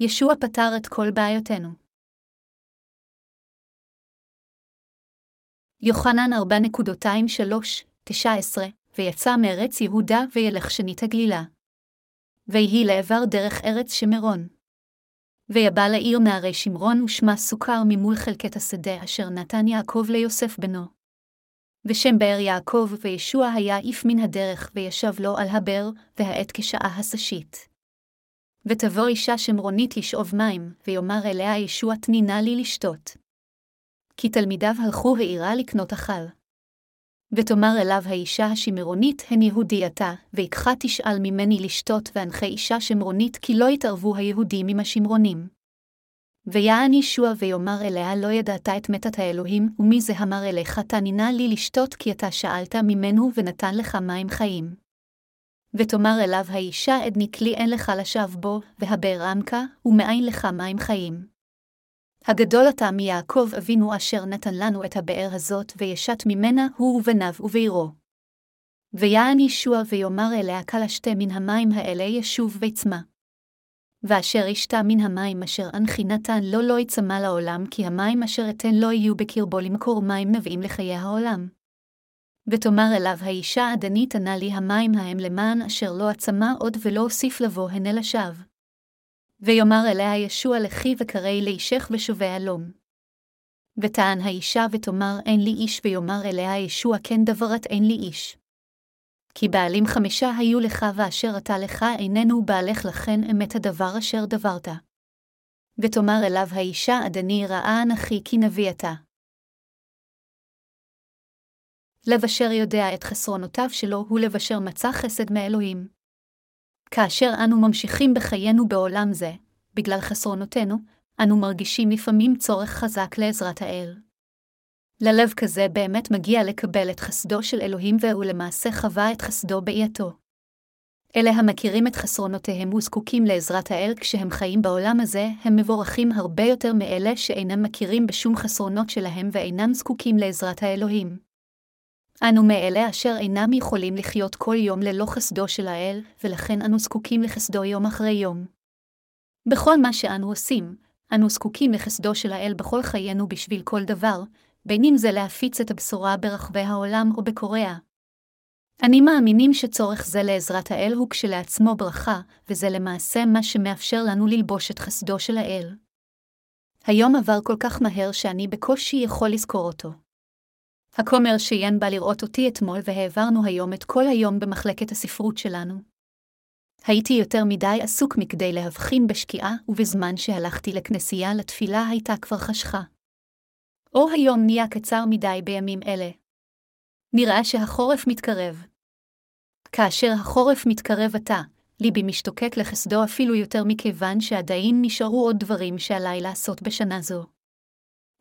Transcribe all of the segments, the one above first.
ישוע פתר את כל בעיותינו. יוחנן 4.23-19 ויצא מארץ יהודה וילך שנית הגלילה. ויהי לעבר דרך ארץ שמרון. ויבא לעיר נערי שמרון ושמה סוכר ממול חלקת השדה אשר נתן יעקב ליוסף בנו. ושם באר יעקב וישוע היה איף מן הדרך וישב לו על הבאר, והעת כשעה הסשית. ותבוא אישה שמרונית לשאוב מים, ויאמר אליה ישוע תנינה לי לשתות. כי תלמידיו הלכו העירה לקנות אכל. ותאמר אליו האישה השמרונית, הן יהודי אתה, ויקחה תשאל ממני לשתות, ואנחה אישה שמרונית, כי לא יתערבו היהודים עם השמרונים. ויען ישוע ויאמר אליה, לא ידעת את מתת האלוהים, ומי זה אמר אליך, תנינה לי לשתות, כי אתה שאלת ממנו, ונתן לך מים חיים. ותאמר אליו האישה, עדני כלי אין לך לשווא בו, והבאר עמקה, ומאין לך מים חיים. הגדול אתה מיעקב אבינו אשר נתן לנו את הבאר הזאת, וישת ממנה הוא ובניו ובעירו. ויען ישוע ויאמר אליה השתה מן המים האלה ישוב ויצמא. ואשר ישתה מן המים אשר אנכי נתן לו לא יצמא לעולם, כי המים אשר אתן לא יהיו בקרבו למקור מים נביאים לחיי העולם. ותאמר אליו האישה עדנית ענה לי המים ההם למען אשר לא עצמה עוד ולא אוסיף לבוא הנה לשווא. ויאמר אליה ישוע לכי וקראי לאישך ושובי אלום. וטען האישה ותאמר אין לי איש ויאמר אליה ישוע כן דברת אין לי איש. כי בעלים חמישה היו לך ואשר אתה לך איננו בעלך לכן אמת הדבר אשר דברת. ותאמר אליו האישה עדני ראה אנכי כי נביא אתה. לב אשר יודע את חסרונותיו שלו הוא לב אשר מצא חסד מאלוהים. כאשר אנו ממשיכים בחיינו בעולם זה, בגלל חסרונותינו, אנו מרגישים לפעמים צורך חזק לעזרת האל. ללב כזה באמת מגיע לקבל את חסדו של אלוהים והוא למעשה חווה את חסדו בעייתו. אלה המכירים את חסרונותיהם וזקוקים לעזרת האל כשהם חיים בעולם הזה, הם מבורכים הרבה יותר מאלה שאינם מכירים בשום חסרונות שלהם ואינם זקוקים לעזרת האלוהים. אנו מאלה אשר אינם יכולים לחיות כל יום ללא חסדו של האל, ולכן אנו זקוקים לחסדו יום אחרי יום. בכל מה שאנו עושים, אנו זקוקים לחסדו של האל בכל חיינו בשביל כל דבר, בין אם זה להפיץ את הבשורה ברחבי העולם או בקוריאה. אני מאמינים שצורך זה לעזרת האל הוא כשלעצמו ברכה, וזה למעשה מה שמאפשר לנו ללבוש את חסדו של האל. היום עבר כל כך מהר שאני בקושי יכול לזכור אותו. הכומר שיין בא לראות אותי אתמול והעברנו היום את כל היום במחלקת הספרות שלנו. הייתי יותר מדי עסוק מכדי להבחין בשקיעה, ובזמן שהלכתי לכנסייה לתפילה הייתה כבר חשכה. או היום נהיה קצר מדי בימים אלה. נראה שהחורף מתקרב. כאשר החורף מתקרב עתה, ליבי משתוקק לחסדו אפילו יותר מכיוון שעדיין נשארו עוד דברים שעליי לעשות בשנה זו.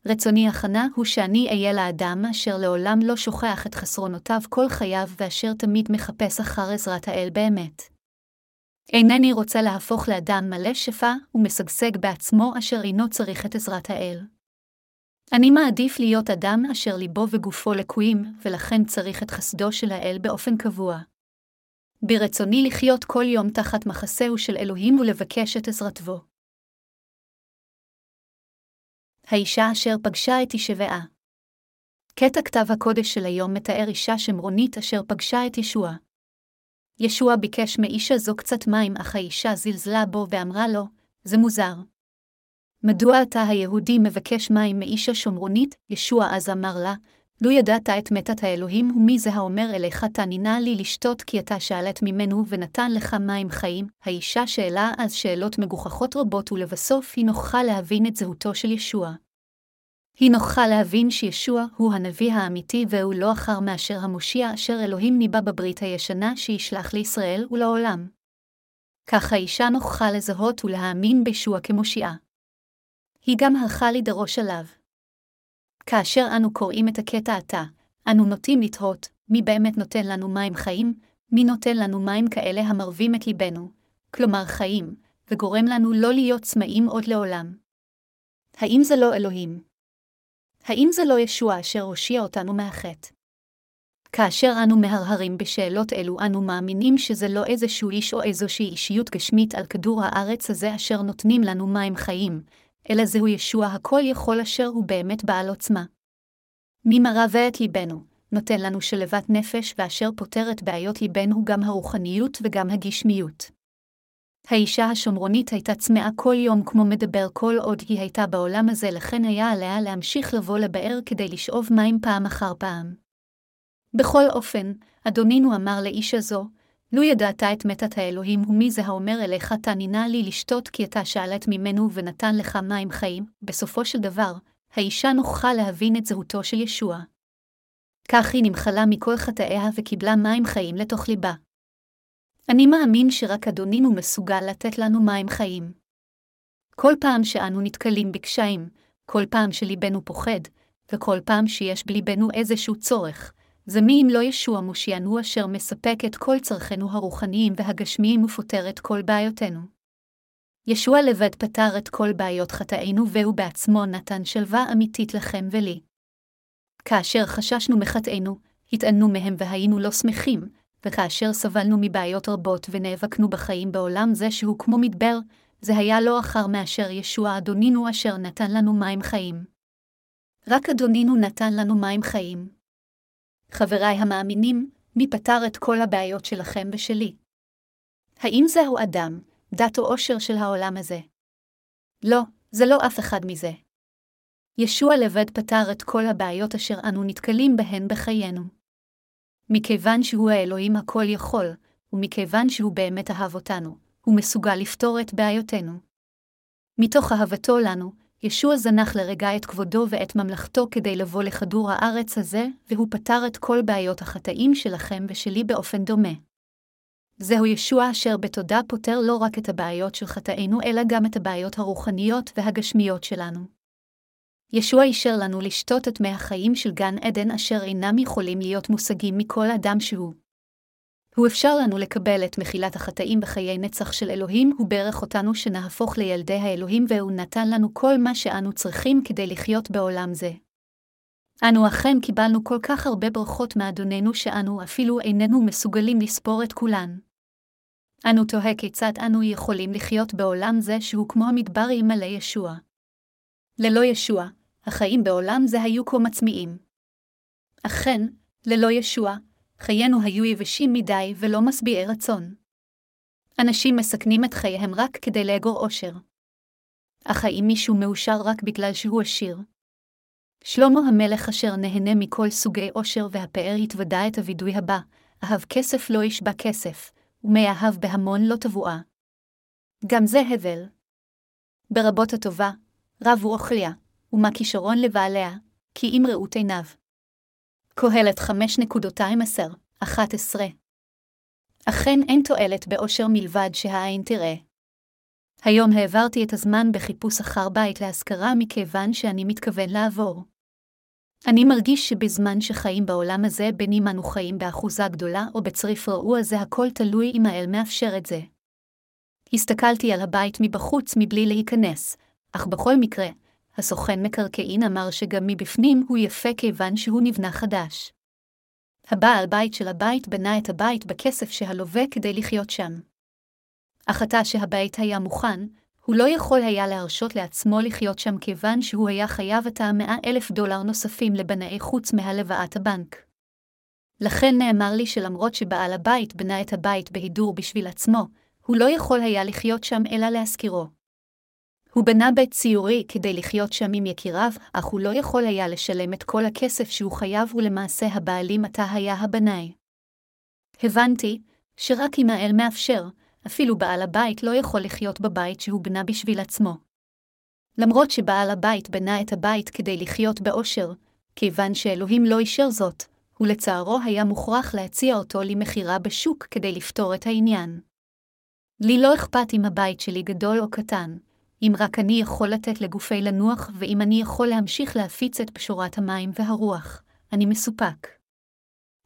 רצוני הכנה הוא שאני אהיה לאדם אשר לעולם לא שוכח את חסרונותיו כל חייו ואשר תמיד מחפש אחר עזרת האל באמת. אינני רוצה להפוך לאדם מלא שפע ומשגשג בעצמו אשר אינו צריך את עזרת האל. אני מעדיף להיות אדם אשר ליבו וגופו לקויים, ולכן צריך את חסדו של האל באופן קבוע. ברצוני לחיות כל יום תחת מחסהו של אלוהים ולבקש את עזרתו. האישה אשר פגשה את ישבעה. קטע כתב הקודש של היום מתאר אישה שמרונית אשר פגשה את ישוע. ישוע ביקש מאישה זו קצת מים, אך האישה זלזלה בו ואמרה לו, זה מוזר. מדוע אתה היהודי מבקש מים מאישה שומרונית? ישוע אז אמר לה, לו ידעת את מתת האלוהים ומי זה האומר אליך תענינה לי לשתות כי אתה שאלת ממנו ונתן לך מים חיים, האישה שאלה אז שאלות מגוחכות רבות ולבסוף היא נוחה להבין את זהותו של ישוע. היא נוחה להבין שישוע הוא הנביא האמיתי והוא לא אחר מאשר המושיע אשר אלוהים ניבא בברית הישנה שישלח לישראל ולעולם. כך האישה נוחה לזהות ולהאמין בישוע כמושיעה. היא גם הלכה לדרוש עליו. כאשר אנו קוראים את הקטע עתה, אנו נוטים לתהות, מי באמת נותן לנו מים חיים, מי נותן לנו מים כאלה המרבים את ליבנו, כלומר חיים, וגורם לנו לא להיות צמאים עוד לעולם. האם זה לא אלוהים? האם זה לא ישוע אשר הושיע אותנו מהחטא? כאשר אנו מהרהרים בשאלות אלו, אנו מאמינים שזה לא איזשהו איש או איזושהי אישיות גשמית על כדור הארץ הזה אשר נותנים לנו מים חיים, אלא זהו ישוע הכל יכול אשר הוא באמת בעל עוצמה. מי מרווה את ליבנו, נותן לנו שלוות נפש ואשר פותר את בעיות ליבנו גם הרוחניות וגם הגשמיות. האישה השומרונית הייתה צמאה כל יום כמו מדבר כל עוד היא הייתה בעולם הזה, לכן היה עליה להמשיך לבוא לבאר כדי לשאוב מים פעם אחר פעם. בכל אופן, אדונינו אמר לאיש הזו, לו ידעת את מתת האלוהים ומי זה האומר אליך תענינה לי לשתות כי אתה שאלת ממנו ונתן לך מים חיים, בסופו של דבר, האישה נוחה להבין את זהותו של ישוע. כך היא נמחלה מכל חטאיה וקיבלה מים חיים לתוך ליבה. אני מאמין שרק אדונינו מסוגל לתת לנו מים חיים. כל פעם שאנו נתקלים בקשיים, כל פעם שליבנו פוחד, וכל פעם שיש בליבנו איזשהו צורך, זה מי אם לא ישוע מושיענו אשר מספק את כל צרכינו הרוחניים והגשמיים ופותר את כל בעיותינו. ישוע לבד פתר את כל בעיות חטאינו והוא בעצמו נתן שלווה אמיתית לכם ולי. כאשר חששנו מחטאינו, התענו מהם והיינו לא שמחים, וכאשר סבלנו מבעיות רבות ונאבקנו בחיים בעולם זה שהוא כמו מדבר, זה היה לא אחר מאשר ישוע אדונינו אשר נתן לנו מים חיים. רק אדונינו נתן לנו מים חיים. חבריי המאמינים, מי פתר את כל הבעיות שלכם ושלי? האם זהו אדם, דת או עושר של העולם הזה? לא, זה לא אף אחד מזה. ישוע לבד פתר את כל הבעיות אשר אנו נתקלים בהן בחיינו. מכיוון שהוא האלוהים הכל יכול, ומכיוון שהוא באמת אהב אותנו, הוא מסוגל לפתור את בעיותינו. מתוך אהבתו לנו, ישוע זנח לרגע את כבודו ואת ממלכתו כדי לבוא לכדור הארץ הזה, והוא פתר את כל בעיות החטאים שלכם ושלי באופן דומה. זהו ישוע אשר בתודה פותר לא רק את הבעיות של חטאינו, אלא גם את הבעיות הרוחניות והגשמיות שלנו. ישוע אישר לנו לשתות את מי החיים של גן עדן אשר אינם יכולים להיות מושגים מכל אדם שהוא. הוא אפשר לנו לקבל את מחילת החטאים בחיי נצח של אלוהים, הוא ברך אותנו שנהפוך לילדי האלוהים והוא נתן לנו כל מה שאנו צריכים כדי לחיות בעולם זה. אנו אכן קיבלנו כל כך הרבה ברכות מאדוננו שאנו אפילו איננו מסוגלים לספור את כולן. אנו תוהה כיצד אנו יכולים לחיות בעולם זה שהוא כמו המדבר מלא ישוע. ללא ישוע, החיים בעולם זה היו כה מצמיעים. אכן, ללא ישוע, חיינו היו יבשים מדי ולא משביעי רצון. אנשים מסכנים את חייהם רק כדי לאגור אושר. אך האם מישהו מאושר רק בגלל שהוא עשיר? שלמה המלך אשר נהנה מכל סוגי אושר והפאר התוודה את הווידוי הבא, אהב כסף לא ישבע כסף, ומאהב בהמון לא תבואה. גם זה הבל. ברבות הטובה, רב הוא אוכליה, ומה כישרון לבעליה, כי אם ראות עיניו. קהלת 5.2-11 אכן אין תועלת באושר מלבד שהעין תראה. היום העברתי את הזמן בחיפוש אחר בית להשכרה מכיוון שאני מתכוון לעבור. אני מרגיש שבזמן שחיים בעולם הזה, בין אם אנו חיים באחוזה גדולה או בצריף רעוע זה הכל תלוי אם האל מאפשר את זה. הסתכלתי על הבית מבחוץ מבלי להיכנס, אך בכל מקרה, הסוכן מקרקעין אמר שגם מבפנים הוא יפה כיוון שהוא נבנה חדש. הבעל בית של הבית בנה את הבית בכסף שהלווה כדי לחיות שם. אך עתה שהבית היה מוכן, הוא לא יכול היה להרשות לעצמו לחיות שם כיוון שהוא היה חייב עתה מאה אלף דולר נוספים לבנאי חוץ מהלוואת הבנק. לכן נאמר לי שלמרות שבעל הבית בנה את הבית בהידור בשביל עצמו, הוא לא יכול היה לחיות שם אלא להשכירו. הוא בנה בית ציורי כדי לחיות שם עם יקיריו, אך הוא לא יכול היה לשלם את כל הכסף שהוא חייב ולמעשה הבעלים עתה היה הבנאי. הבנתי שרק אם האל מאפשר, אפילו בעל הבית לא יכול לחיות בבית שהוא בנה בשביל עצמו. למרות שבעל הבית בנה את הבית כדי לחיות באושר, כיוון שאלוהים לא אישר זאת, ולצערו היה מוכרח להציע אותו למכירה בשוק כדי לפתור את העניין. לי לא אכפת אם הבית שלי גדול או קטן, אם רק אני יכול לתת לגופי לנוח, ואם אני יכול להמשיך להפיץ את פשורת המים והרוח, אני מסופק.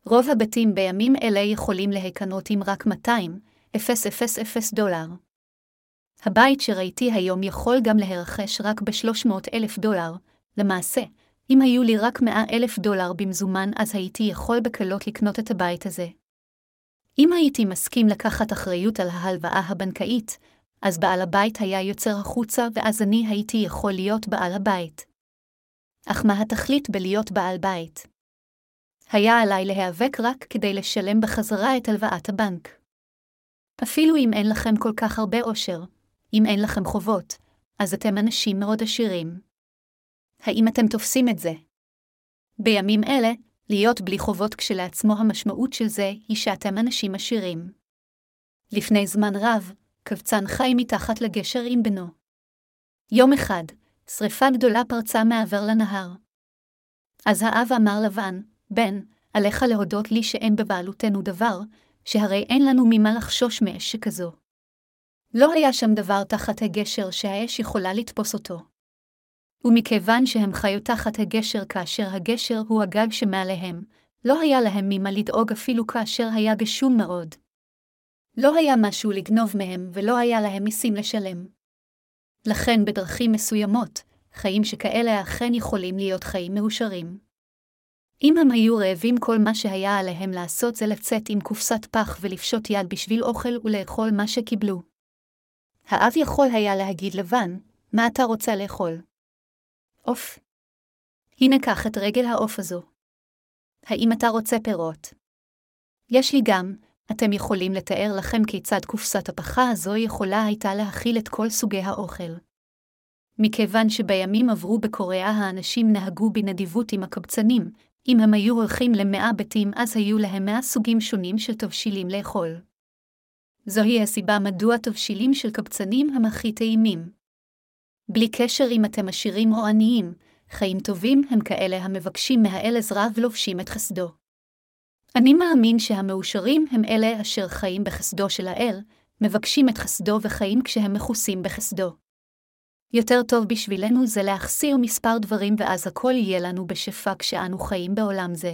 רוב הבתים בימים אלה יכולים להיקנות עם רק 200, 000 דולר. הבית שראיתי היום יכול גם להירכש רק ב-300 אלף דולר, למעשה, אם היו לי רק מאה אלף דולר במזומן, אז הייתי יכול בקלות לקנות את הבית הזה. אם הייתי מסכים לקחת אחריות על ההלוואה הבנקאית, אז בעל הבית היה יוצר החוצה ואז אני הייתי יכול להיות בעל הבית. אך מה התכלית בלהיות בעל בית? היה עליי להיאבק רק כדי לשלם בחזרה את הלוואת הבנק. אפילו אם אין לכם כל כך הרבה עושר, אם אין לכם חובות, אז אתם אנשים מאוד עשירים. האם אתם תופסים את זה? בימים אלה, להיות בלי חובות כשלעצמו המשמעות של זה היא שאתם אנשים עשירים. לפני זמן רב, קבצן חי מתחת לגשר עם בנו. יום אחד, שרפה גדולה פרצה מעבר לנהר. אז האב אמר לבן, בן, עליך להודות לי שאין בבעלותנו דבר, שהרי אין לנו ממה לחשוש מאש שכזו. לא היה שם דבר תחת הגשר שהאש יכולה לתפוס אותו. ומכיוון שהם חיו תחת הגשר כאשר הגשר הוא הגג שמעליהם, לא היה להם ממה לדאוג אפילו כאשר היה גשום מאוד. לא היה משהו לגנוב מהם ולא היה להם מיסים לשלם. לכן בדרכים מסוימות, חיים שכאלה אכן יכולים להיות חיים מאושרים. אם הם היו רעבים כל מה שהיה עליהם לעשות זה לצאת עם קופסת פח ולפשוט יד בשביל אוכל ולאכול מה שקיבלו. האב יכול היה להגיד לבן, מה אתה רוצה לאכול? עוף. הנה קח את רגל העוף הזו. האם אתה רוצה פירות? יש לי גם, אתם יכולים לתאר לכם כיצד קופסת הפחה הזו יכולה הייתה להכיל את כל סוגי האוכל. מכיוון שבימים עברו בקוריאה האנשים נהגו בנדיבות עם הקבצנים, אם הם היו הולכים למאה בתים אז היו להם מאה סוגים שונים של תבשילים לאכול. זוהי הסיבה מדוע תבשילים של קבצנים הם הכי טעימים. בלי קשר אם אתם עשירים או עניים, חיים טובים הם כאלה המבקשים מהאל עזרה ולובשים את חסדו. אני מאמין שהמאושרים הם אלה אשר חיים בחסדו של האל, מבקשים את חסדו וחיים כשהם מכוסים בחסדו. יותר טוב בשבילנו זה להחסיר מספר דברים ואז הכל יהיה לנו בשפע כשאנו חיים בעולם זה.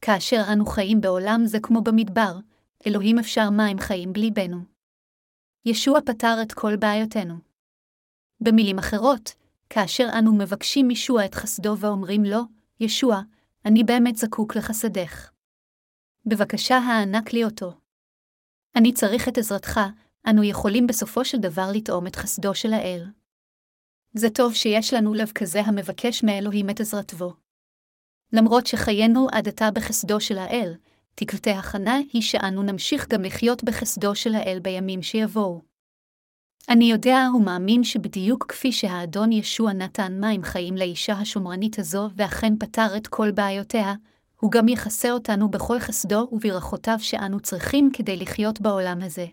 כאשר אנו חיים בעולם זה כמו במדבר, אלוהים אפשר מים חיים בלי בנו. ישוע פתר את כל בעיותינו. במילים אחרות, כאשר אנו מבקשים מישוע את חסדו ואומרים לו, ישוע, אני באמת זקוק לחסדך. בבקשה הענק לי אותו. אני צריך את עזרתך, אנו יכולים בסופו של דבר לטעום את חסדו של האל. זה טוב שיש לנו לב כזה המבקש מאלוהים את עזרתו. למרות שחיינו עד עתה בחסדו של האל, תקוותי הכנה היא שאנו נמשיך גם לחיות בחסדו של האל בימים שיבואו. אני יודע ומאמין שבדיוק כפי שהאדון ישוע נתן מים חיים לאישה השומרנית הזו ואכן פתר את כל בעיותיה, הוא גם יכסה אותנו בכל חסדו וברכותיו שאנו צריכים כדי לחיות בעולם הזה.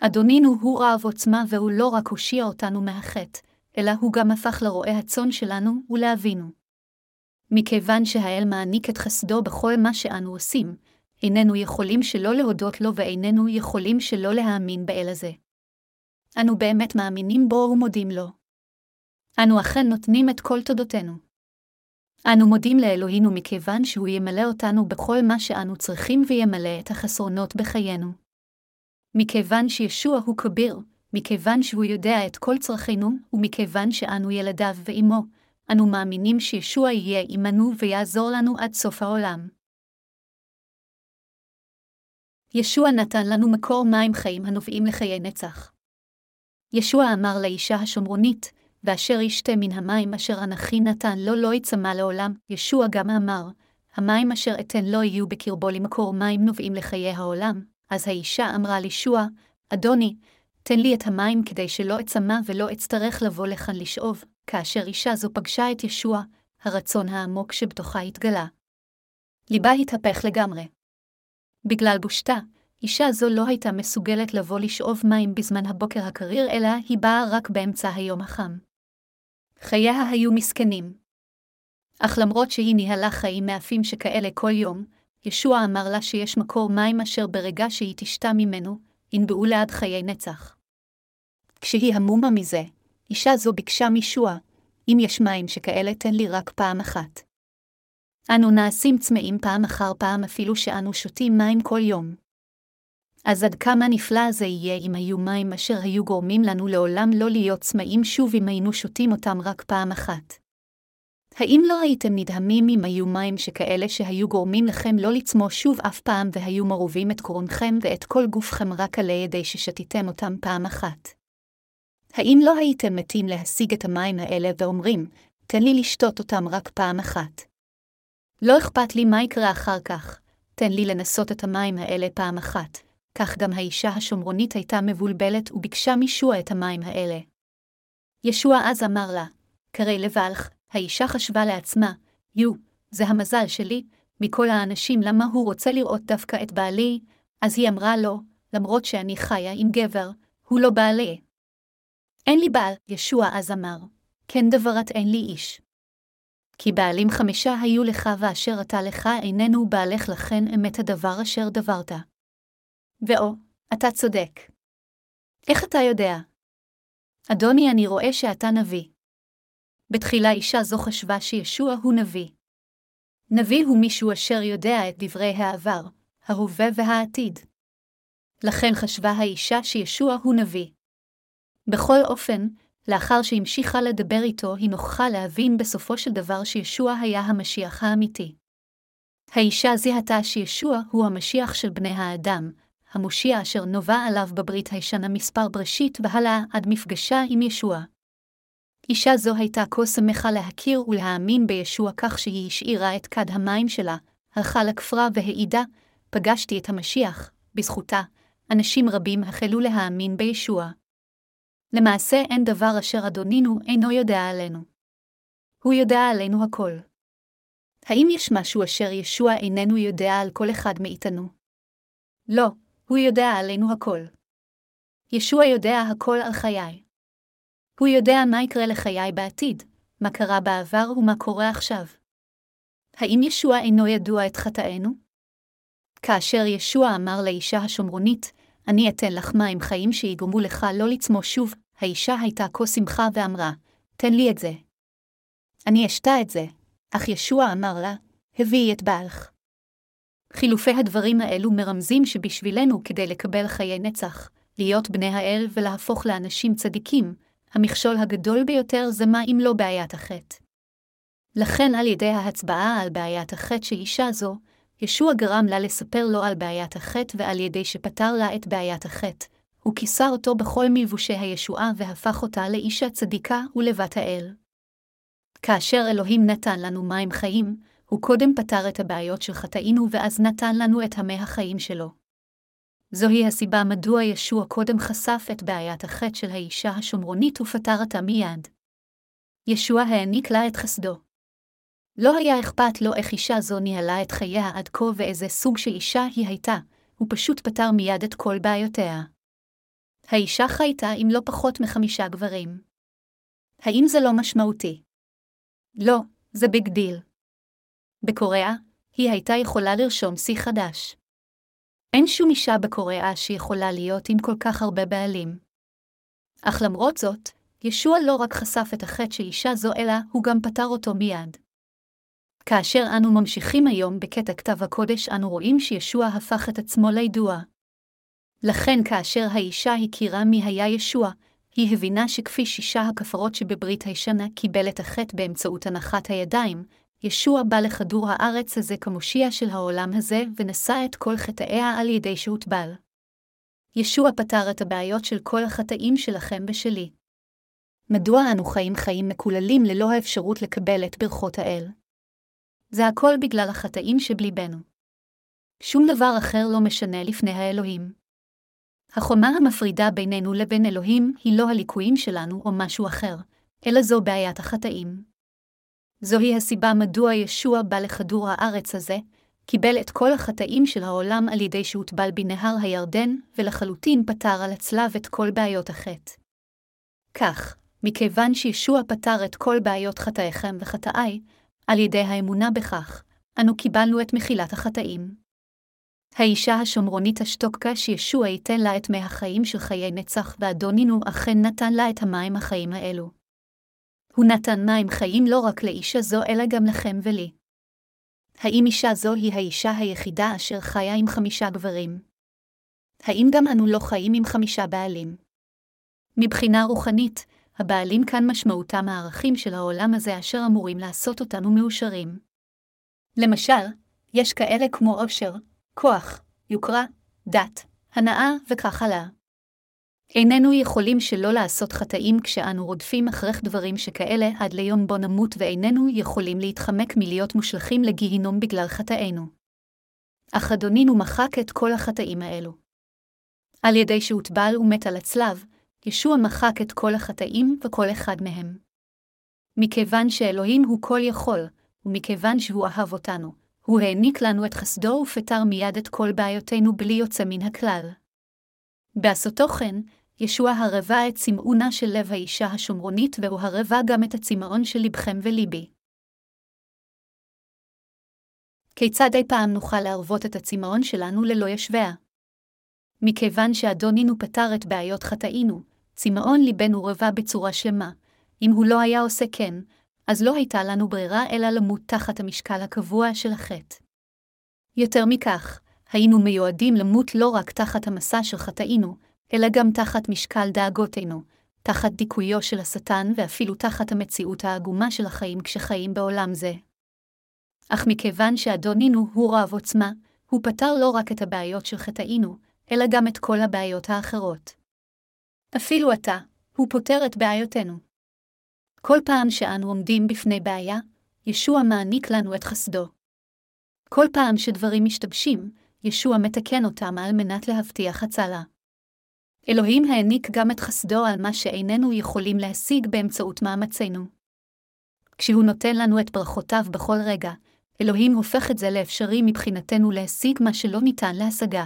אדונינו הוא רב עוצמה והוא לא רק הושיע אותנו מהחטא, אלא הוא גם הפך לרועה הצאן שלנו ולאבינו. מכיוון שהאל מעניק את חסדו בכל מה שאנו עושים, איננו יכולים שלא להודות לו ואיננו יכולים שלא להאמין באל הזה. אנו באמת מאמינים בו ומודים לו. אנו אכן נותנים את כל תודותינו. אנו מודים לאלוהינו מכיוון שהוא ימלא אותנו בכל מה שאנו צריכים וימלא את החסרונות בחיינו. מכיוון שישוע הוא כביר, מכיוון שהוא יודע את כל צרכינו, ומכיוון שאנו ילדיו ואימו, אנו מאמינים שישוע יהיה עמנו ויעזור לנו עד סוף העולם. ישוע נתן לנו מקור מים חיים הנובעים לחיי נצח. ישוע אמר לאישה השומרונית, ואשר ישתה מן המים אשר אנכי נתן לו לא יצמא לעולם, ישוע גם אמר, המים אשר אתן לא יהיו בקרבו למקור מים נובעים לחיי העולם. אז האישה אמרה לישוע, אדוני, תן לי את המים כדי שלא אצמא ולא אצטרך לבוא לכאן לשאוב. כאשר אישה זו פגשה את ישוע, הרצון העמוק שבתוכה התגלה. ליבה התהפך לגמרי. בגלל בושתה, אישה זו לא הייתה מסוגלת לבוא לשאוב מים בזמן הבוקר הקריר, אלא היא באה רק באמצע היום החם. חייה היו מסכנים. אך למרות שהיא ניהלה חיים מאפים שכאלה כל יום, ישוע אמר לה שיש מקור מים אשר ברגע שהיא תשתה ממנו, ינבעו לעד חיי נצח. כשהיא המומה מזה, אישה זו ביקשה מישוע, אם יש מים שכאלה תן לי רק פעם אחת. אנו נעשים צמאים פעם אחר פעם אפילו שאנו שותים מים כל יום. אז עד כמה נפלא זה יהיה אם היו מים אשר היו גורמים לנו לעולם לא להיות צמאים שוב אם היינו שותים אותם רק פעם אחת. האם לא הייתם נדהמים אם היו מים שכאלה שהיו גורמים לכם לא לצמוא שוב אף פעם והיו מרובים את קרונכם ואת כל גופכם רק על ידי ששתיתם אותם פעם אחת? האם לא הייתם מתים להשיג את המים האלה ואומרים, תן לי לשתות אותם רק פעם אחת? לא אכפת לי מה יקרה אחר כך, תן לי לנסות את המים האלה פעם אחת. כך גם האישה השומרונית הייתה מבולבלת וביקשה מישוע את המים האלה. ישוע אז אמר לה, קרי לבלך, האישה חשבה לעצמה, יו, זה המזל שלי, מכל האנשים למה הוא רוצה לראות דווקא את בעלי, אז היא אמרה לו, למרות שאני חיה עם גבר, הוא לא בעלי. אין לי בעל, ישוע אז אמר, כן דברת אין לי איש. כי בעלים חמישה היו לך ואשר אתה לך איננו בעלך לכן אמת הדבר אשר דברת. ואו, אתה צודק. איך אתה יודע? אדוני, אני רואה שאתה נביא. בתחילה אישה זו חשבה שישוע הוא נביא. נביא הוא מישהו אשר יודע את דברי העבר, ההווה והעתיד. לכן חשבה האישה שישוע הוא נביא. בכל אופן, לאחר שהמשיכה לדבר איתו, היא נוכחה להבין בסופו של דבר שישוע היה המשיח האמיתי. האישה זיהתה שישוע הוא המשיח של בני האדם, המושיע אשר נובע עליו בברית הישנה מספר בראשית והלאה עד מפגשה עם ישוע. אישה זו הייתה כה שמחה להכיר ולהאמין בישוע כך שהיא השאירה את כד המים שלה, הלכה לכפרה והעידה, פגשתי את המשיח, בזכותה, אנשים רבים החלו להאמין בישוע. למעשה אין דבר אשר אדונינו אינו יודע עלינו. הוא יודע עלינו הכל. האם יש משהו אשר ישוע איננו יודע על כל אחד מאיתנו? לא, הוא יודע עלינו הכל. ישוע יודע הכל על חיי. הוא יודע מה יקרה לחיי בעתיד, מה קרה בעבר ומה קורה עכשיו. האם ישוע אינו ידוע את חטאינו? כאשר ישוע אמר לאישה השומרונית, אני אתן לך מים חיים שיגרמו לך לא לצמו שוב, האישה הייתה כה שמחה ואמרה, תן לי את זה. אני אשתה את זה, אך ישוע אמר לה, הביאי את בעלך. חילופי הדברים האלו מרמזים שבשבילנו, כדי לקבל חיי נצח, להיות בני האל ולהפוך לאנשים צדיקים, המכשול הגדול ביותר זה מה אם לא בעיית החטא. לכן על ידי ההצבעה על בעיית החטא של אישה זו, ישוע גרם לה לספר לו על בעיית החטא ועל ידי שפתר לה את בעיית החטא, הוא כיסה אותו בכל מבושי הישועה והפך אותה לאישה צדיקה ולבת האל. כאשר אלוהים נתן לנו מים חיים, הוא קודם פתר את הבעיות של חטאינו ואז נתן לנו את המי החיים שלו. זוהי הסיבה מדוע ישוע קודם חשף את בעיית החטא של האישה השומרונית ופתר אותה מיד. ישוע העניק לה את חסדו. לא היה אכפת לו איך אישה זו ניהלה את חייה עד כה ואיזה סוג של אישה היא הייתה, הוא פשוט פתר מיד את כל בעיותיה. האישה חייתה עם לא פחות מחמישה גברים. האם זה לא משמעותי? לא, זה big deal. בקוריאה, היא הייתה יכולה לרשום שיא חדש. אין שום אישה בקוריאה שיכולה להיות עם כל כך הרבה בעלים. אך למרות זאת, ישוע לא רק חשף את החטא של אישה זו, אלא הוא גם פתר אותו מיד. כאשר אנו ממשיכים היום בקטע כתב הקודש, אנו רואים שישוע הפך את עצמו לידוע. לכן כאשר האישה הכירה מי היה ישוע, היא הבינה שכפי שישה הכפרות שבברית הישנה קיבל את החטא באמצעות הנחת הידיים, ישוע בא לכדור הארץ הזה כמושיע של העולם הזה, ונשא את כל חטאיה על ידי שהוטבל. ישוע פתר את הבעיות של כל החטאים שלכם ושלי. מדוע אנו חיים חיים מקוללים ללא האפשרות לקבל את ברכות האל? זה הכל בגלל החטאים שבליבנו. שום דבר אחר לא משנה לפני האלוהים. החומה המפרידה בינינו לבין אלוהים היא לא הליקויים שלנו או משהו אחר, אלא זו בעיית החטאים. זוהי הסיבה מדוע ישוע בא לכדור הארץ הזה, קיבל את כל החטאים של העולם על ידי שהוטבל בנהר הירדן, ולחלוטין פתר על הצלב את כל בעיות החטא. כך, מכיוון שישוע פתר את כל בעיות חטאיכם וחטאיי, על ידי האמונה בכך, אנו קיבלנו את מחילת החטאים. האישה השומרונית אשתוקה שישוע ייתן לה את מי החיים של חיי נצח, ואדונינו אכן נתן לה את המים החיים האלו. הוא נתן מים חיים לא רק לאישה זו, אלא גם לכם ולי. האם אישה זו היא האישה היחידה אשר חיה עם חמישה גברים? האם גם אנו לא חיים עם חמישה בעלים? מבחינה רוחנית, הבעלים כאן משמעותם הערכים של העולם הזה אשר אמורים לעשות אותנו מאושרים. למשל, יש כאלה כמו עושר, כוח, יוקרה, דת, הנאה וכך הלאה. איננו יכולים שלא לעשות חטאים כשאנו רודפים אחרך דברים שכאלה עד ליום בו נמות ואיננו יכולים להתחמק מלהיות מושלכים לגיהינום בגלל חטאינו. אך אדונינו מחק את כל החטאים האלו. על ידי שהוטבל ומת על הצלב, ישוע מחק את כל החטאים וכל אחד מהם. מכיוון שאלוהים הוא כל יכול, ומכיוון שהוא אהב אותנו, הוא העניק לנו את חסדו ופתר מיד את כל בעיותינו בלי יוצא מן הכלל. בעשותו כן, ישוע הרבה את צמאונה של לב האישה השומרונית, והוא הרבה גם את הצמאון של לבכם וליבי. כיצד אי פעם נוכל להרוות את הצמאון שלנו ללא ישביה? מכיוון שאדונינו פתר את בעיות חטאינו, צמאון ליבנו רבה בצורה שלמה. אם הוא לא היה עושה כן, אז לא הייתה לנו ברירה אלא למות תחת המשקל הקבוע של החטא. יותר מכך, היינו מיועדים למות לא רק תחת המסע של חטאינו, אלא גם תחת משקל דאגותינו, תחת דיכויו של השטן ואפילו תחת המציאות העגומה של החיים כשחיים בעולם זה. אך מכיוון שאדונינו הוא רב עוצמה, הוא פתר לא רק את הבעיות של חטאינו, אלא גם את כל הבעיות האחרות. אפילו עתה, הוא פותר את בעיותינו. כל פעם שאנו עומדים בפני בעיה, ישוע מעניק לנו את חסדו. כל פעם שדברים משתבשים, ישוע מתקן אותם על מנת להבטיח הצלה. אלוהים העניק גם את חסדו על מה שאיננו יכולים להשיג באמצעות מאמצינו. כשהוא נותן לנו את ברכותיו בכל רגע, אלוהים הופך את זה לאפשרי מבחינתנו להשיג מה שלא ניתן להשגה.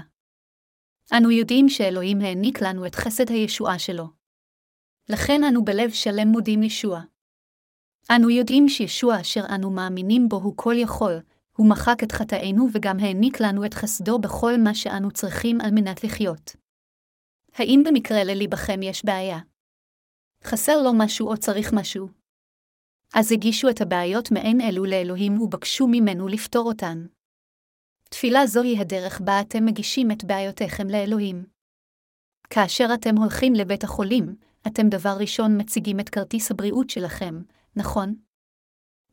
אנו יודעים שאלוהים העניק לנו את חסד הישועה שלו. לכן אנו בלב שלם מודים ישוע. אנו יודעים שישוע אשר אנו מאמינים בו הוא כל יכול, הוא מחק את חטאינו וגם העניק לנו את חסדו בכל מה שאנו צריכים על מנת לחיות. האם במקרה לליבכם יש בעיה? חסר לו משהו או צריך משהו? אז הגישו את הבעיות מעין אלו לאלוהים ובקשו ממנו לפתור אותן. תפילה זוהי הדרך בה אתם מגישים את בעיותיכם לאלוהים. כאשר אתם הולכים לבית החולים, אתם דבר ראשון מציגים את כרטיס הבריאות שלכם, נכון?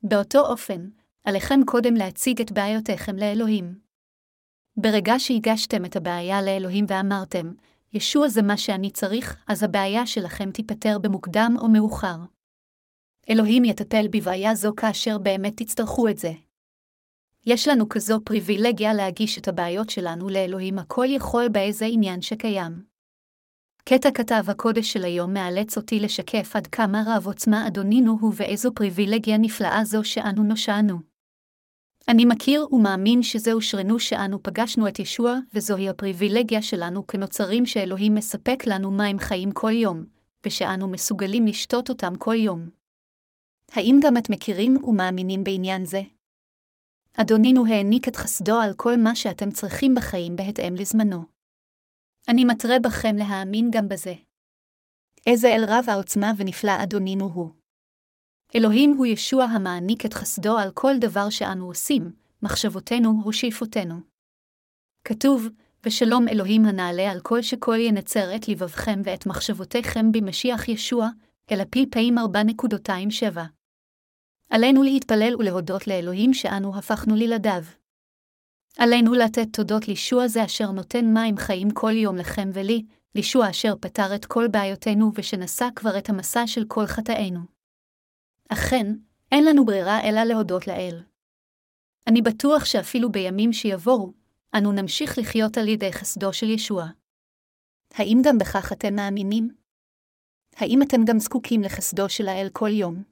באותו אופן, עליכם קודם להציג את בעיותיכם לאלוהים. ברגע שהגשתם את הבעיה לאלוהים ואמרתם, ישוע זה מה שאני צריך, אז הבעיה שלכם תיפתר במוקדם או מאוחר. אלוהים יטפל בבעיה זו כאשר באמת תצטרכו את זה. יש לנו כזו פריבילגיה להגיש את הבעיות שלנו לאלוהים הכל יכול באיזה עניין שקיים. קטע כתב הקודש של היום מאלץ אותי לשקף עד כמה רב עוצמה אדונינו הוא ואיזו פריבילגיה נפלאה זו שאנו נושענו. אני מכיר ומאמין שזהו שרנו שאנו פגשנו את ישוע, וזוהי הפריבילגיה שלנו כנוצרים שאלוהים מספק לנו מים חיים כל יום, ושאנו מסוגלים לשתות אותם כל יום. האם גם את מכירים ומאמינים בעניין זה? אדונינו העניק את חסדו על כל מה שאתם צריכים בחיים בהתאם לזמנו. אני מתרה בכם להאמין גם בזה. איזה אל רב העוצמה ונפלא אדונינו הוא. אלוהים הוא ישוע המעניק את חסדו על כל דבר שאנו עושים, מחשבותינו ושאיפותינו. כתוב, ושלום אלוהים הנעלה על כל שכל ינצר את לבבכם ואת מחשבותיכם במשיח ישוע, אלא פי פעמים 4.27. עלינו להתפלל ולהודות לאלוהים שאנו הפכנו לילדיו. עלינו לתת תודות לישוע זה אשר נותן מים חיים כל יום לכם ולי, לישוע אשר פתר את כל בעיותינו ושנשא כבר את המסע של כל חטאינו. אכן, אין לנו ברירה אלא להודות לאל. אני בטוח שאפילו בימים שיבואו, אנו נמשיך לחיות על ידי חסדו של ישוע. האם גם בכך אתם מאמינים? האם אתם גם זקוקים לחסדו של האל כל יום?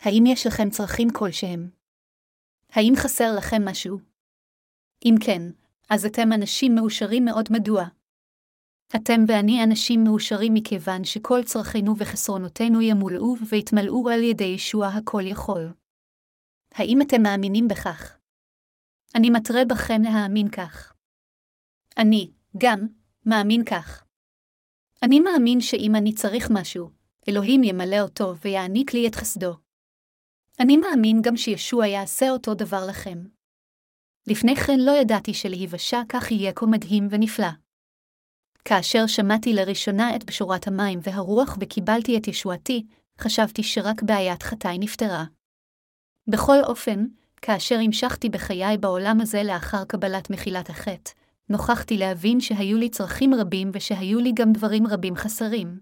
האם יש לכם צרכים כלשהם? האם חסר לכם משהו? אם כן, אז אתם אנשים מאושרים מאוד מדוע. אתם ואני אנשים מאושרים מכיוון שכל צרכינו וחסרונותינו ימולאו ויתמלאו על ידי ישוע הכל יכול. האם אתם מאמינים בכך? אני מתרה בכם להאמין כך. אני, גם, מאמין כך. אני מאמין שאם אני צריך משהו, אלוהים ימלא אותו ויעניק לי את חסדו. אני מאמין גם שישוע יעשה אותו דבר לכם. לפני כן לא ידעתי שלהיוושע כך יהיה כה מדהים ונפלא. כאשר שמעתי לראשונה את בשורת המים והרוח וקיבלתי את ישועתי, חשבתי שרק בעיית חטאי נפתרה. בכל אופן, כאשר המשכתי בחיי בעולם הזה לאחר קבלת מחילת החטא, נוכחתי להבין שהיו לי צרכים רבים ושהיו לי גם דברים רבים חסרים.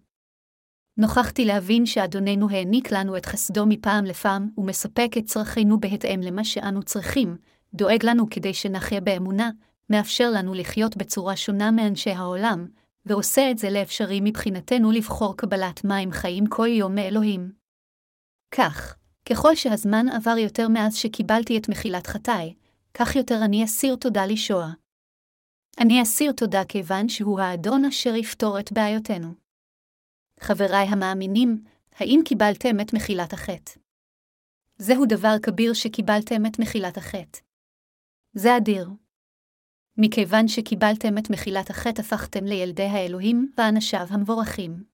נוכחתי להבין שאדוננו העניק לנו את חסדו מפעם לפעם, ומספק את צרכינו בהתאם למה שאנו צריכים, דואג לנו כדי שנחיה באמונה, מאפשר לנו לחיות בצורה שונה מאנשי העולם, ועושה את זה לאפשרי מבחינתנו לבחור קבלת מים חיים כל יום מאלוהים. כך, ככל שהזמן עבר יותר מאז שקיבלתי את מחילת חטאי, כך יותר אני אסיר תודה לישוע. אני אסיר תודה כיוון שהוא האדון אשר יפתור את בעיותינו. חבריי המאמינים, האם קיבלתם את מחילת החטא? זהו דבר כביר שקיבלתם את מחילת החטא. זה אדיר. מכיוון שקיבלתם את מחילת החטא הפכתם לילדי האלוהים ואנשיו המבורכים.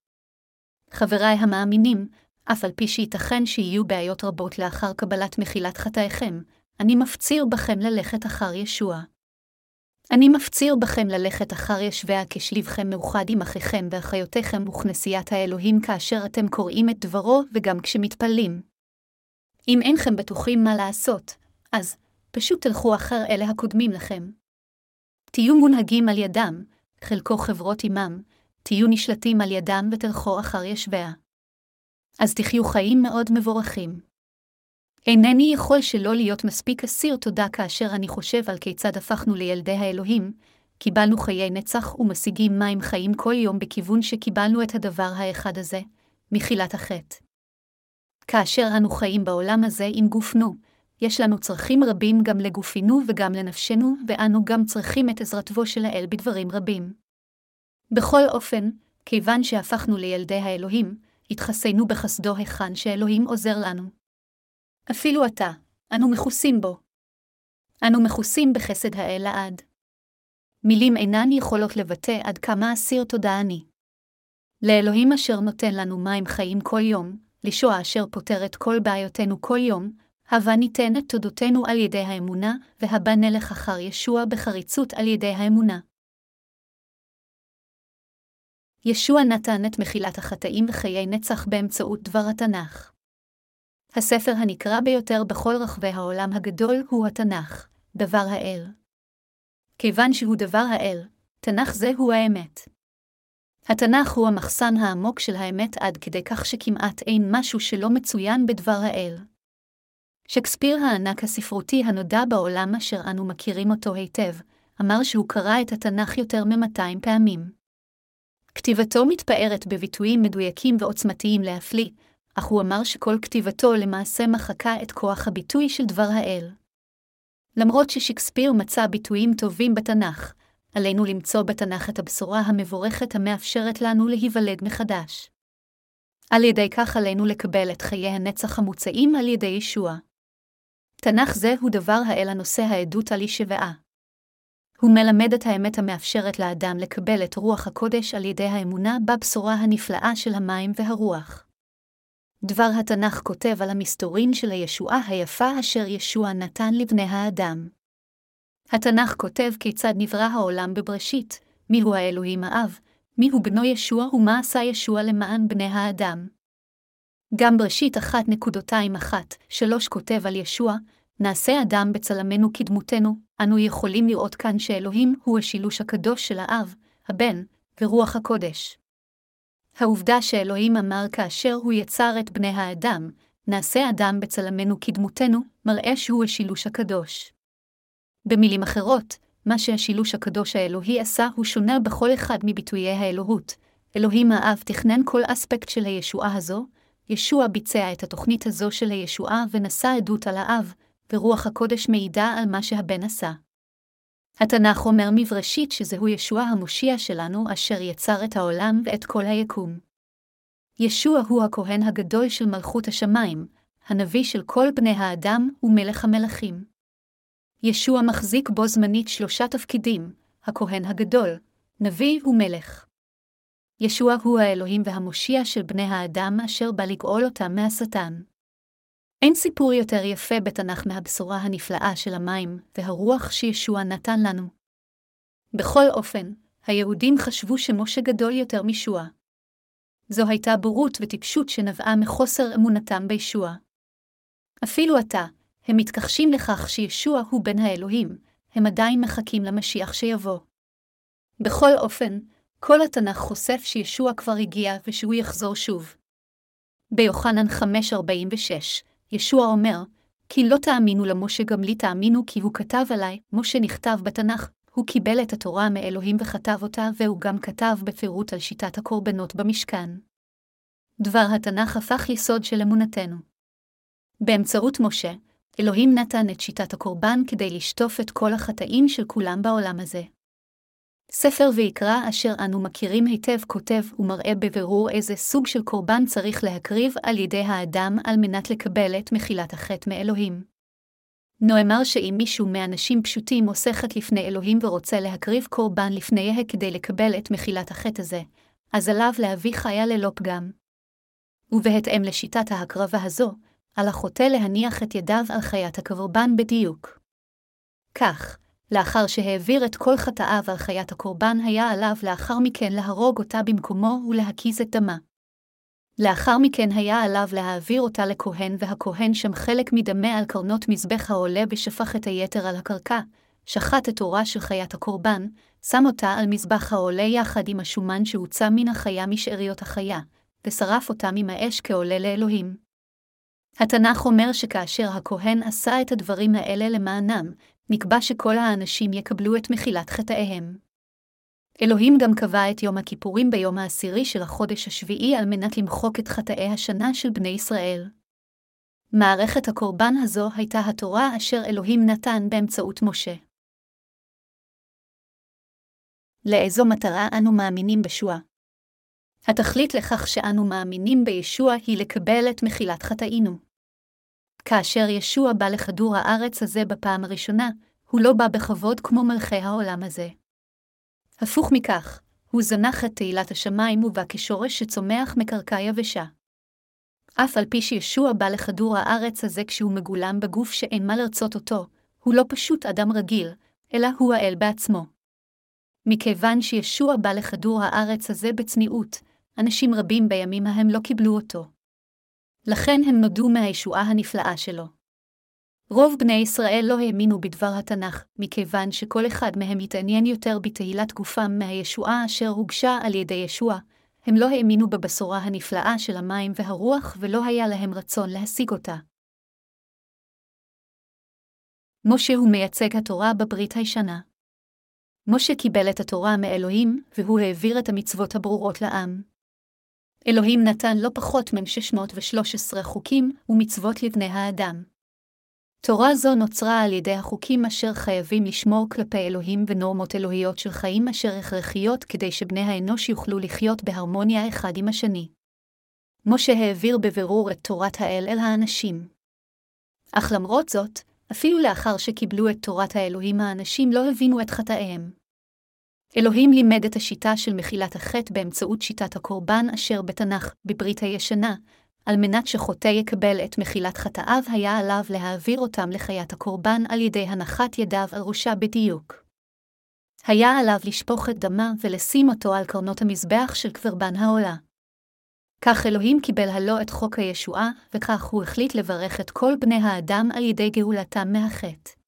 חבריי המאמינים, אף על פי שייתכן שיהיו בעיות רבות לאחר קבלת מחילת חטאיכם, אני מפציר בכם ללכת אחר ישוע. אני מפציר בכם ללכת אחר ישביה כשלבכם מאוחד עם אחיכם ואחיותיכם וכנסיית האלוהים כאשר אתם קוראים את דברו וגם כשמתפללים. אם אינכם בטוחים מה לעשות, אז פשוט תלכו אחר אלה הקודמים לכם. תהיו מונהגים על ידם, חלקו חברות עמם, תהיו נשלטים על ידם ותלכו אחר ישביה. אז תחיו חיים מאוד מבורכים. אינני יכול שלא להיות מספיק אסיר תודה כאשר אני חושב על כיצד הפכנו לילדי האלוהים, קיבלנו חיי נצח ומשיגים מים חיים כל יום בכיוון שקיבלנו את הדבר האחד הזה, מחילת החטא. כאשר אנו חיים בעולם הזה עם גופנו, יש לנו צרכים רבים גם לגופינו וגם לנפשנו, ואנו גם צריכים את עזרתו של האל בדברים רבים. בכל אופן, כיוון שהפכנו לילדי האלוהים, התחסנו בחסדו היכן שאלוהים עוזר לנו. אפילו עתה, אנו מכוסים בו. אנו מכוסים בחסד האל לעד. מילים אינן יכולות לבטא עד כמה אסיר תודה אני. לאלוהים אשר נותן לנו מים חיים כל יום, לישוע אשר פותר את כל בעיותינו כל יום, הבה ניתן את תודותינו על ידי האמונה, והבה נלך אחר ישוע בחריצות על ידי האמונה. ישוע נתן את מחילת החטאים וחיי נצח באמצעות דבר התנ"ך. הספר הנקרא ביותר בכל רחבי העולם הגדול הוא התנ"ך, דבר האל. כיוון שהוא דבר האל, תנ"ך זה הוא האמת. התנ"ך הוא המחסן העמוק של האמת עד כדי כך שכמעט אין משהו שלא מצוין בדבר האל. שקספיר הענק הספרותי הנודע בעולם אשר אנו מכירים אותו היטב, אמר שהוא קרא את התנ"ך יותר מ-200 פעמים. כתיבתו מתפארת בביטויים מדויקים ועוצמתיים להפליא, אך הוא אמר שכל כתיבתו למעשה מחקה את כוח הביטוי של דבר האל. למרות ששקספיר מצא ביטויים טובים בתנ"ך, עלינו למצוא בתנ"ך את הבשורה המבורכת המאפשרת לנו להיוולד מחדש. על ידי כך עלינו לקבל את חיי הנצח המוצעים על ידי ישוע. תנ"ך זה הוא דבר האל הנושא העדות על ישבעה. הוא מלמד את האמת המאפשרת לאדם לקבל את רוח הקודש על ידי האמונה בבשורה הנפלאה של המים והרוח. דבר התנ"ך כותב על המסתורין של הישועה היפה אשר ישוע נתן לבני האדם. התנ"ך כותב כיצד נברא העולם בבראשית, מיהו האלוהים האב, מיהו בנו ישוע ומה עשה ישוע למען בני האדם. גם בראשית אחת נקודותיים אחת, שלוש כותב על ישוע, נעשה אדם בצלמנו כדמותנו, אנו יכולים לראות כאן שאלוהים הוא השילוש הקדוש של האב, הבן ורוח הקודש. העובדה שאלוהים אמר כאשר הוא יצר את בני האדם, נעשה אדם בצלמנו כדמותנו, מראה שהוא השילוש הקדוש. במילים אחרות, מה שהשילוש הקדוש האלוהי עשה הוא שונה בכל אחד מביטויי האלוהות. אלוהים האב תכנן כל אספקט של הישועה הזו, ישוע ביצע את התוכנית הזו של הישועה ונשא עדות על האב, ורוח הקודש מעידה על מה שהבן עשה. התנ"ך אומר מבראשית שזהו ישוע המושיע שלנו אשר יצר את העולם ואת כל היקום. ישוע הוא הכהן הגדול של מלכות השמיים, הנביא של כל בני האדם ומלך המלכים. ישוע מחזיק בו זמנית שלושה תפקידים, הכהן הגדול, נביא ומלך. ישוע הוא האלוהים והמושיע של בני האדם אשר בא לגאול אותם מהשטן. אין סיפור יותר יפה בתנ"ך מהבשורה הנפלאה של המים והרוח שישוע נתן לנו. בכל אופן, היהודים חשבו שמשה גדול יותר משוע. זו הייתה בורות וטיפשות שנבעה מחוסר אמונתם בישוע. אפילו עתה, הם מתכחשים לכך שישוע הוא בן האלוהים, הם עדיין מחכים למשיח שיבוא. בכל אופן, כל התנ"ך חושף שישוע כבר הגיע ושהוא יחזור שוב. ביוחנן 5.46, ישוע אומר, כי לא תאמינו למשה גם לי תאמינו כי הוא כתב עליי, משה נכתב בתנ"ך, הוא קיבל את התורה מאלוהים וכתב אותה, והוא גם כתב בפירוט על שיטת הקורבנות במשכן. דבר התנ"ך הפך יסוד של אמונתנו. באמצעות משה, אלוהים נתן את שיטת הקורבן כדי לשטוף את כל החטאים של כולם בעולם הזה. ספר ויקרא אשר אנו מכירים היטב כותב ומראה בבירור איזה סוג של קורבן צריך להקריב על ידי האדם על מנת לקבל את מחילת החטא מאלוהים. נאמר שאם מישהו מאנשים פשוטים עושה חטא לפני אלוהים ורוצה להקריב קורבן לפנייה כדי לקבל את מחילת החטא הזה, אז עליו להביא חיה ללא פגם. ובהתאם לשיטת ההקרבה הזו, על החוטא להניח את ידיו על חיית הקורבן בדיוק. כך, לאחר שהעביר את כל חטאיו על חיית הקורבן, היה עליו לאחר מכן להרוג אותה במקומו ולהקיז את דמה. לאחר מכן היה עליו להעביר אותה לכהן, והכהן שם חלק מדמה על קרנות מזבח העולה ושפך את היתר על הקרקע, שחט את עורה של חיית הקורבן, שם אותה על מזבח העולה יחד עם השומן שהוצא מן החיה משאריות החיה, ושרף אותם עם האש כעולה לאלוהים. התנ"ך אומר שכאשר הכהן עשה את הדברים האלה למענם, נקבע שכל האנשים יקבלו את מחילת חטאיהם. אלוהים גם קבע את יום הכיפורים ביום העשירי של החודש השביעי על מנת למחוק את חטאי השנה של בני ישראל. מערכת הקורבן הזו הייתה התורה אשר אלוהים נתן באמצעות משה. לאיזו מטרה אנו מאמינים בשוע? התכלית לכך שאנו מאמינים בישוע היא לקבל את מחילת חטאינו. כאשר ישוע בא לכדור הארץ הזה בפעם הראשונה, הוא לא בא בכבוד כמו מלכי העולם הזה. הפוך מכך, הוא זנח את תהילת השמיים ובא כשורש שצומח מקרקע יבשה. אף על פי שישוע בא לכדור הארץ הזה כשהוא מגולם בגוף שאין מה לרצות אותו, הוא לא פשוט אדם רגיל, אלא הוא האל בעצמו. מכיוון שישוע בא לכדור הארץ הזה בצניעות, אנשים רבים בימים ההם לא קיבלו אותו. לכן הם נודעו מהישועה הנפלאה שלו. רוב בני ישראל לא האמינו בדבר התנ"ך, מכיוון שכל אחד מהם התעניין יותר בתהילת גופם מהישועה אשר הוגשה על ידי ישוע, הם לא האמינו בבשורה הנפלאה של המים והרוח ולא היה להם רצון להשיג אותה. משה הוא מייצג התורה בברית הישנה. משה קיבל את התורה מאלוהים, והוא העביר את המצוות הברורות לעם. אלוהים נתן לא פחות מ-613 חוקים ומצוות לבני האדם. תורה זו נוצרה על ידי החוקים אשר חייבים לשמור כלפי אלוהים ונורמות אלוהיות של חיים אשר הכרחיות כדי שבני האנוש יוכלו לחיות בהרמוניה אחד עם השני. משה העביר בבירור את תורת האל אל האנשים. אך למרות זאת, אפילו לאחר שקיבלו את תורת האלוהים האנשים לא הבינו את חטאיהם. אלוהים לימד את השיטה של מחילת החטא באמצעות שיטת הקורבן אשר בתנ"ך, בברית הישנה, על מנת שחוטא יקבל את מחילת חטאיו, היה עליו להעביר אותם לחיית הקורבן על ידי הנחת ידיו על ראשה בדיוק. היה עליו לשפוך את דמה ולשים אותו על קרנות המזבח של קברבן העולה. כך אלוהים קיבל הלא את חוק הישועה, וכך הוא החליט לברך את כל בני האדם על ידי גאולתם מהחטא.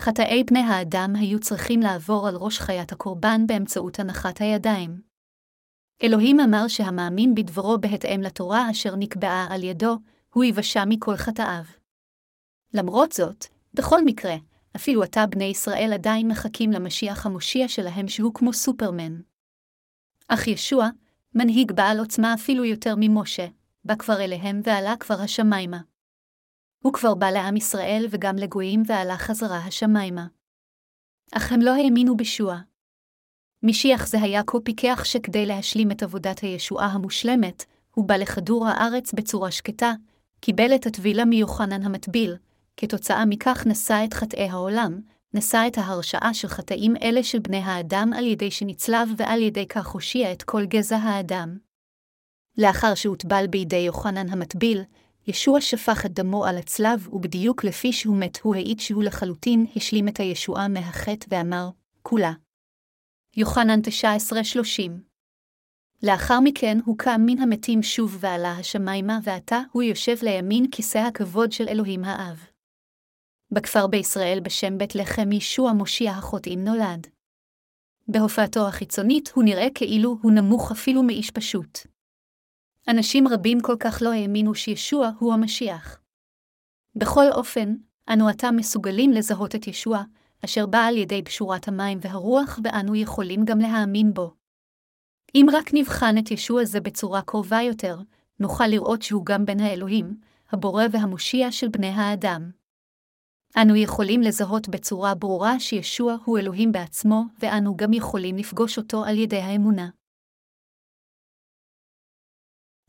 חטאי בני האדם היו צריכים לעבור על ראש חיית הקורבן באמצעות הנחת הידיים. אלוהים אמר שהמאמין בדברו בהתאם לתורה אשר נקבעה על ידו, הוא יבשע מכל חטאיו. למרות זאת, בכל מקרה, אפילו עתה בני ישראל עדיין מחכים למשיח המושיע שלהם שהוא כמו סופרמן. אך ישוע, מנהיג בעל עוצמה אפילו יותר ממשה, בא כבר אליהם ועלה כבר השמיימה. הוא כבר בא לעם ישראל וגם לגויים ועלה חזרה השמיימה. אך הם לא האמינו בשוע. משיח זה היה כה פיקח שכדי להשלים את עבודת הישועה המושלמת, הוא בא לכדור הארץ בצורה שקטה, קיבל את הטבילה מיוחנן המטביל, כתוצאה מכך נשא את חטאי העולם, נשא את ההרשעה של חטאים אלה של בני האדם על ידי שנצלב ועל ידי כך הושיע את כל גזע האדם. לאחר שהוטבל בידי יוחנן המטביל, ישוע שפך את דמו על הצלב, ובדיוק לפי שהוא מת הוא העיד שהוא לחלוטין השלים את הישועה מהחטא ואמר, כולה. יוחנן 19:30 לאחר מכן הוא קם מן המתים שוב ועלה השמיימה, ועתה הוא יושב לימין כיסא הכבוד של אלוהים האב. בכפר בישראל בשם בית לחם ישוע מושיע החוטאים נולד. בהופעתו החיצונית הוא נראה כאילו הוא נמוך אפילו מאיש פשוט. אנשים רבים כל כך לא האמינו שישוע הוא המשיח. בכל אופן, אנו עתה מסוגלים לזהות את ישוע, אשר בא על ידי בשורת המים והרוח, ואנו יכולים גם להאמין בו. אם רק נבחן את ישוע זה בצורה קרובה יותר, נוכל לראות שהוא גם בן האלוהים, הבורא והמושיע של בני האדם. אנו יכולים לזהות בצורה ברורה שישוע הוא אלוהים בעצמו, ואנו גם יכולים לפגוש אותו על ידי האמונה.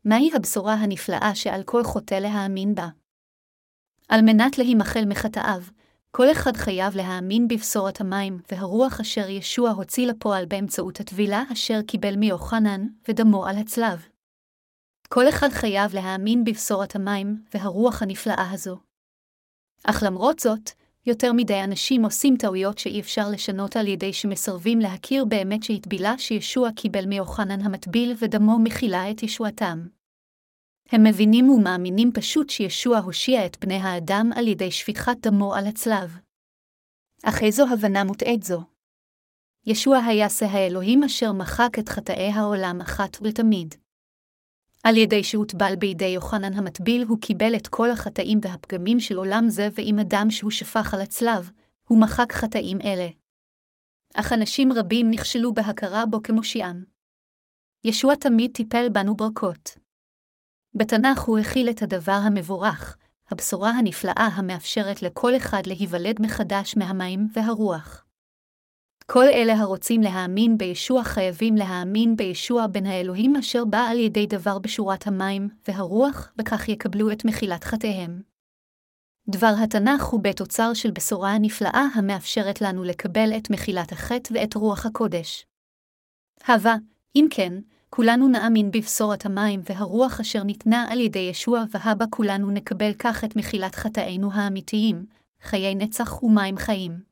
מהי הבשורה הנפלאה שעל כל חוטא להאמין בה? על מנת להימחל מחטאיו, כל אחד חייב להאמין בבשורת המים והרוח אשר ישוע הוציא לפועל באמצעות הטבילה אשר קיבל מיוחנן ודמו על הצלב. כל אחד חייב להאמין בבשורת המים והרוח הנפלאה הזו. אך למרות זאת, יותר מדי אנשים עושים טעויות שאי אפשר לשנות על ידי שמסרבים להכיר באמת שהטבילה שישוע קיבל מיוחנן המטביל ודמו מכילה את ישועתם. הם מבינים ומאמינים פשוט שישוע הושיע את בני האדם על ידי שפיכת דמו על הצלב. אך איזו הבנה מוטעית זו? ישוע היה שא האלוהים אשר מחק את חטאי העולם אחת ולתמיד. על ידי שהוטבל בידי יוחנן המטביל, הוא קיבל את כל החטאים והפגמים של עולם זה, ועם הדם שהוא שפך על הצלב, הוא מחק חטאים אלה. אך אנשים רבים נכשלו בהכרה בו כמושיעם. ישוע תמיד טיפל בנו ברכות. בתנ"ך הוא הכיל את הדבר המבורך, הבשורה הנפלאה המאפשרת לכל אחד להיוולד מחדש מהמים והרוח. כל אלה הרוצים להאמין בישוע חייבים להאמין בישוע בן האלוהים אשר בא על ידי דבר בשורת המים והרוח, וכך יקבלו את מחילת חטאיהם. דבר התנ"ך הוא בית אוצר של בשורה הנפלאה המאפשרת לנו לקבל את מחילת החטא ואת רוח הקודש. הווה, אם כן, כולנו נאמין בבשורת המים והרוח אשר ניתנה על ידי ישוע, והבה כולנו נקבל כך את מחילת חטאינו האמיתיים, חיי נצח ומים חיים.